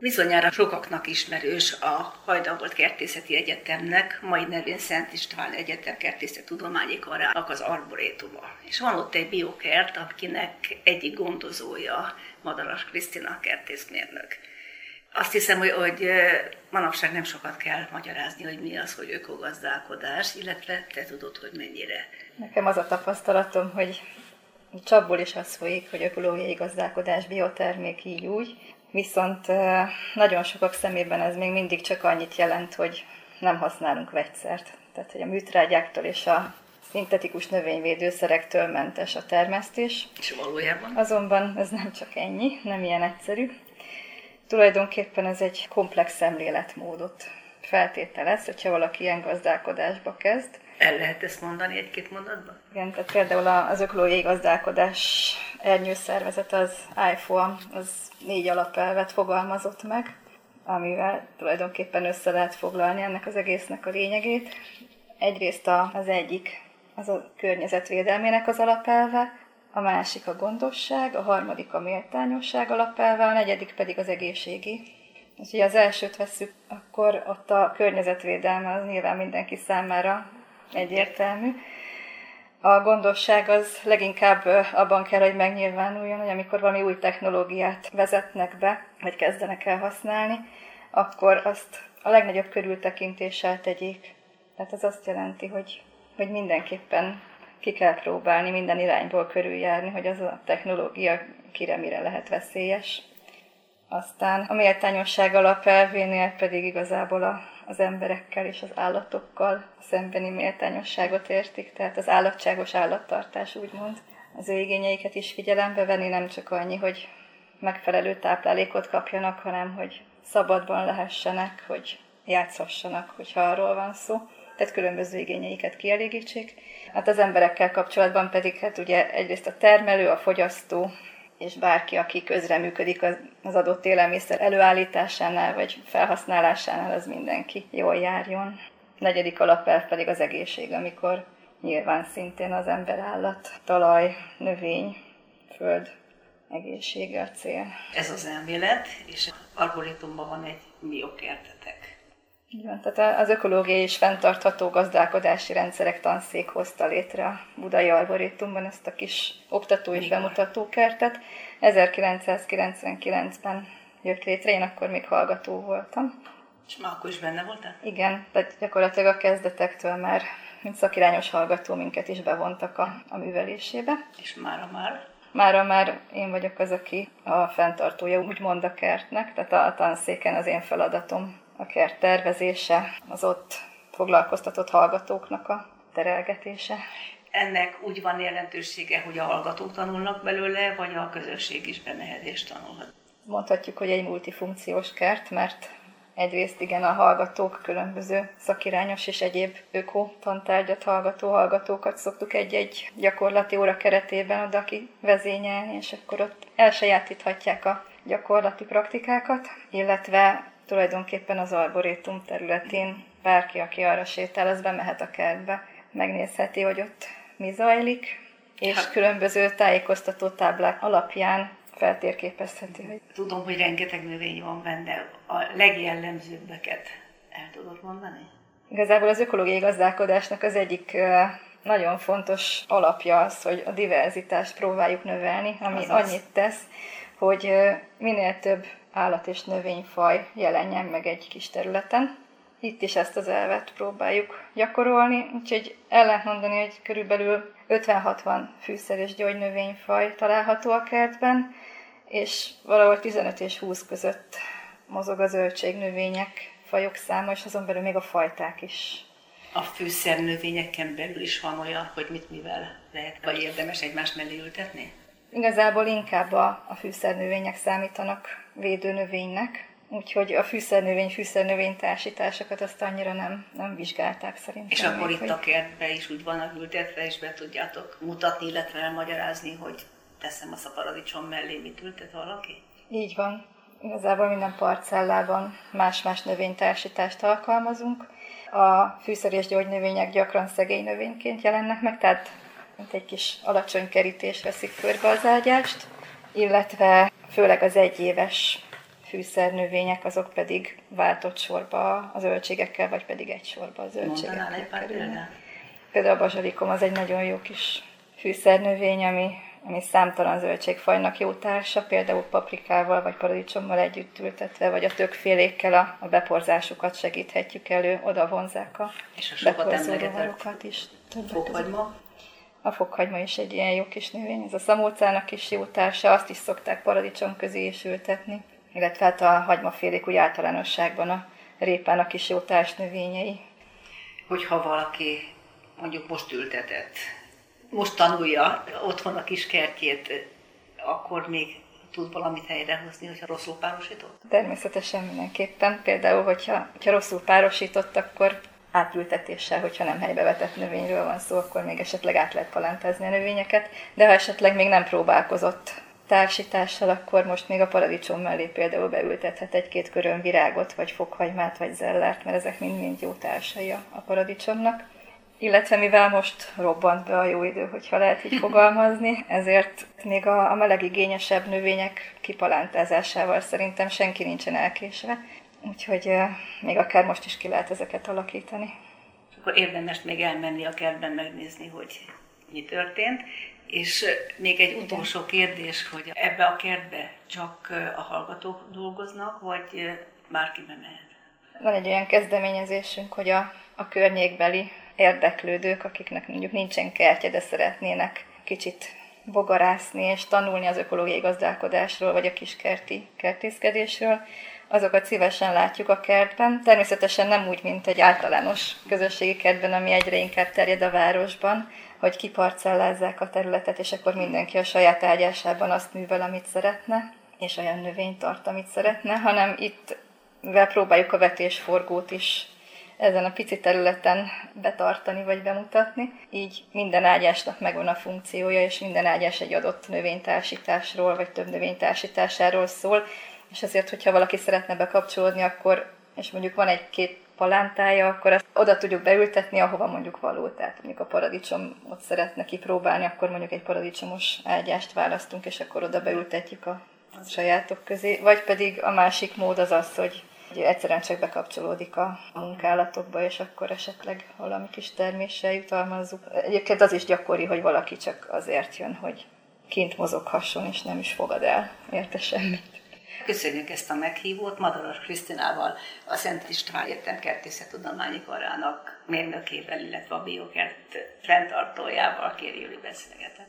Bizonyára sokaknak ismerős a Hajdangolt Kertészeti Egyetemnek, mai nevén Szent István Egyetem Kertészettudományi Karának az arborétuma. És van ott egy biokert, akinek egyik gondozója Madaras Krisztina kertészmérnök. Azt hiszem, hogy, hogy manapság nem sokat kell magyarázni, hogy mi az, hogy ökogazdálkodás, illetve te tudod, hogy mennyire. Nekem az a tapasztalatom, hogy csapból is az folyik, hogy ökológiai gazdálkodás, biotermék így úgy, viszont nagyon sokak szemében ez még mindig csak annyit jelent, hogy nem használunk vegyszert. Tehát, hogy a műtrágyáktól és a szintetikus növényvédőszerektől mentes a termesztés. És valójában? Azonban ez nem csak ennyi, nem ilyen egyszerű. Tulajdonképpen ez egy komplex szemléletmódot feltételez, hogyha valaki ilyen gazdálkodásba kezd. El lehet ezt mondani egy-két mondatban? Igen, tehát például az ökológiai gazdálkodás ernyőszervezet, az IFOA, az négy alapelvet fogalmazott meg, amivel tulajdonképpen össze lehet foglalni ennek az egésznek a lényegét. Egyrészt az egyik az a környezetvédelmének az alapelve, a másik a gondosság, a harmadik a méltányosság alapelve, a negyedik pedig az egészségi. És az elsőt veszük, akkor ott a környezetvédelme az nyilván mindenki számára egyértelmű. A gondosság az leginkább abban kell, hogy megnyilvánuljon, hogy amikor valami új technológiát vezetnek be, vagy kezdenek el használni, akkor azt a legnagyobb körültekintéssel tegyék. Tehát ez azt jelenti, hogy, hogy mindenképpen ki kell próbálni, minden irányból körüljárni, hogy az a technológia kire mire lehet veszélyes. Aztán a méltányosság alapelvénél pedig igazából a, az emberekkel és az állatokkal szembeni méltányosságot értik, tehát az állatságos állattartás úgymond. Az ő igényeiket is figyelembe venni, nem csak annyi, hogy megfelelő táplálékot kapjanak, hanem hogy szabadban lehessenek, hogy játszhassanak, hogyha arról van szó. Tehát különböző igényeiket kielégítsék. Hát az emberekkel kapcsolatban pedig hát ugye egyrészt a termelő, a fogyasztó, és bárki, aki közreműködik az adott élelmiszer előállításánál vagy felhasználásánál, az mindenki jól járjon. Negyedik alapelv pedig az egészség, amikor nyilván szintén az ember állat, talaj, növény, föld egészsége a cél. Ez az elmélet, és arborétumban van egy biokertetek. Igen, tehát az ökológiai és fenntartható gazdálkodási rendszerek tanszék hozta létre a Budai Arborétumban ezt a kis oktató és bemutató kertet. 1999-ben jött létre, én akkor még hallgató voltam. És már akkor is benne voltál? Igen, tehát gyakorlatilag a kezdetektől már, mint szakirányos hallgató, minket is bevontak a, a művelésébe. És mára már? Mára már én vagyok az, aki a fenntartója, úgymond a kertnek, tehát a tanszéken az én feladatom a kert tervezése, az ott foglalkoztatott hallgatóknak a terelgetése. Ennek úgy van jelentősége, hogy a hallgatók tanulnak belőle, vagy a közösség is benehezést tanulhat? Mondhatjuk, hogy egy multifunkciós kert, mert egyrészt igen a hallgatók különböző szakirányos és egyéb öko tantárgyat hallgató hallgatókat szoktuk egy-egy gyakorlati óra keretében oda ki vezényelni, és akkor ott elsajátíthatják a gyakorlati praktikákat, illetve tulajdonképpen az arborétum területén bárki, aki arra sétál, az bemehet a kertbe, megnézheti, hogy ott mi zajlik, és hát. különböző tájékoztató táblák alapján feltérképezheti. Hogy... Tudom, hogy rengeteg növény van benne. A legjellemzőbbeket el tudod mondani? Igazából az ökológiai gazdálkodásnak az egyik nagyon fontos alapja az, hogy a diverzitást próbáljuk növelni, ami Azaz. annyit tesz, hogy minél több állat- és növényfaj jelenjen meg egy kis területen. Itt is ezt az elvet próbáljuk gyakorolni, úgyhogy el lehet mondani, hogy körülbelül 50-60 fűszer és gyógynövényfaj található a kertben, és valahol 15 és 20 között mozog a zöldségnövények fajok száma, és azon belül még a fajták is. A fűszernövényeken belül is van olyan, hogy mit mivel lehet, vagy érdemes egymás mellé ültetni? Igazából inkább a, a fűszernövények számítanak védőnövénynek, úgyhogy a fűszernövény, fűszernövény társításokat azt annyira nem, nem vizsgálták szerintem. És akkor még, itt hogy... a kertbe is úgy vannak ültetve, és be tudjátok mutatni, illetve elmagyarázni, hogy teszem a szaparadicsom mellé, mit ültet valaki? Így van. Igazából minden parcellában más-más növénytársítást alkalmazunk. A fűszer és gyógynövények gyakran szegény növényként jelennek meg, tehát mint egy kis alacsony kerítés veszik körbe az ágyást, illetve főleg az egyéves fűszernövények, azok pedig váltott sorba a zöldségekkel, vagy pedig egy sorba a zöldségekkel pár Például a bazsalikom az egy nagyon jó kis fűszernövény, ami, ami számtalan zöldségfajnak jó társa, például paprikával vagy paradicsommal együtt ültetve, vagy a tökfélékkel a, a beporzásukat segíthetjük elő, oda vonzák a És a sokat is. Fokhagyma? A fokhagyma is egy ilyen jó kis növény, ez a szamócának is jó társa, azt is szokták paradicsom közé is ültetni, illetve hát a hagymafélék úgy általánosságban a répának is jó társnövényei. Hogyha valaki mondjuk most ültetett, most tanulja otthon a kis kertjét, akkor még tud valamit helyrehozni, hogyha rosszul párosított? Természetesen mindenképpen. Például, hogyha, hogyha rosszul párosított, akkor átültetéssel, hogyha nem helybevetett növényről van szó, akkor még esetleg át lehet palántázni a növényeket, de ha esetleg még nem próbálkozott társítással, akkor most még a paradicsom mellé például beültethet egy-két körön virágot, vagy fokhagymát, vagy zellert, mert ezek mind-mind jó társai a paradicsomnak. Illetve mivel most robbant be a jó idő, hogyha lehet így fogalmazni, ezért még a, a melegigényesebb növények kipalántázásával szerintem senki nincsen elkésve. Úgyhogy még akár most is ki lehet ezeket alakítani. Akkor érdemes még elmenni a kertben megnézni, hogy mi történt. És még egy utolsó kérdés, hogy ebbe a kertbe csak a hallgatók dolgoznak, vagy bárki bemehet? Van egy olyan kezdeményezésünk, hogy a, a környékbeli érdeklődők, akiknek mondjuk nincsen kertje, de szeretnének kicsit bogarászni és tanulni az ökológiai gazdálkodásról, vagy a kiskerti kertészkedésről, azokat szívesen látjuk a kertben. Természetesen nem úgy, mint egy általános közösségi kertben, ami egyre inkább terjed a városban, hogy kiparcellázzák a területet, és akkor mindenki a saját ágyásában azt művel, amit szeretne, és olyan növényt tart, amit szeretne, hanem itt, próbáljuk a vetésforgót is ezen a pici területen betartani vagy bemutatni. Így minden ágyásnak megvan a funkciója, és minden ágyás egy adott növénytársításról, vagy több növénytársításáról szól, és ezért, hogyha valaki szeretne bekapcsolódni, akkor, és mondjuk van egy-két palántája, akkor ezt oda tudjuk beültetni, ahova mondjuk való. Tehát mondjuk a paradicsomot szeretne kipróbálni, akkor mondjuk egy paradicsomos ágyást választunk, és akkor oda beültetjük a sajátok közé. Vagy pedig a másik mód az az, hogy egyszerűen csak bekapcsolódik a munkálatokba, és akkor esetleg valami kis terméssel jutalmazzuk. Egyébként az is gyakori, hogy valaki csak azért jön, hogy kint mozoghasson, és nem is fogad el érte semmit. Köszönjük ezt a meghívót Madaras Krisztinával, a Szent István Egyetem Kertészettudományi Karának mérnökével, illetve a Biokert fenntartójával Júli beszélgetett.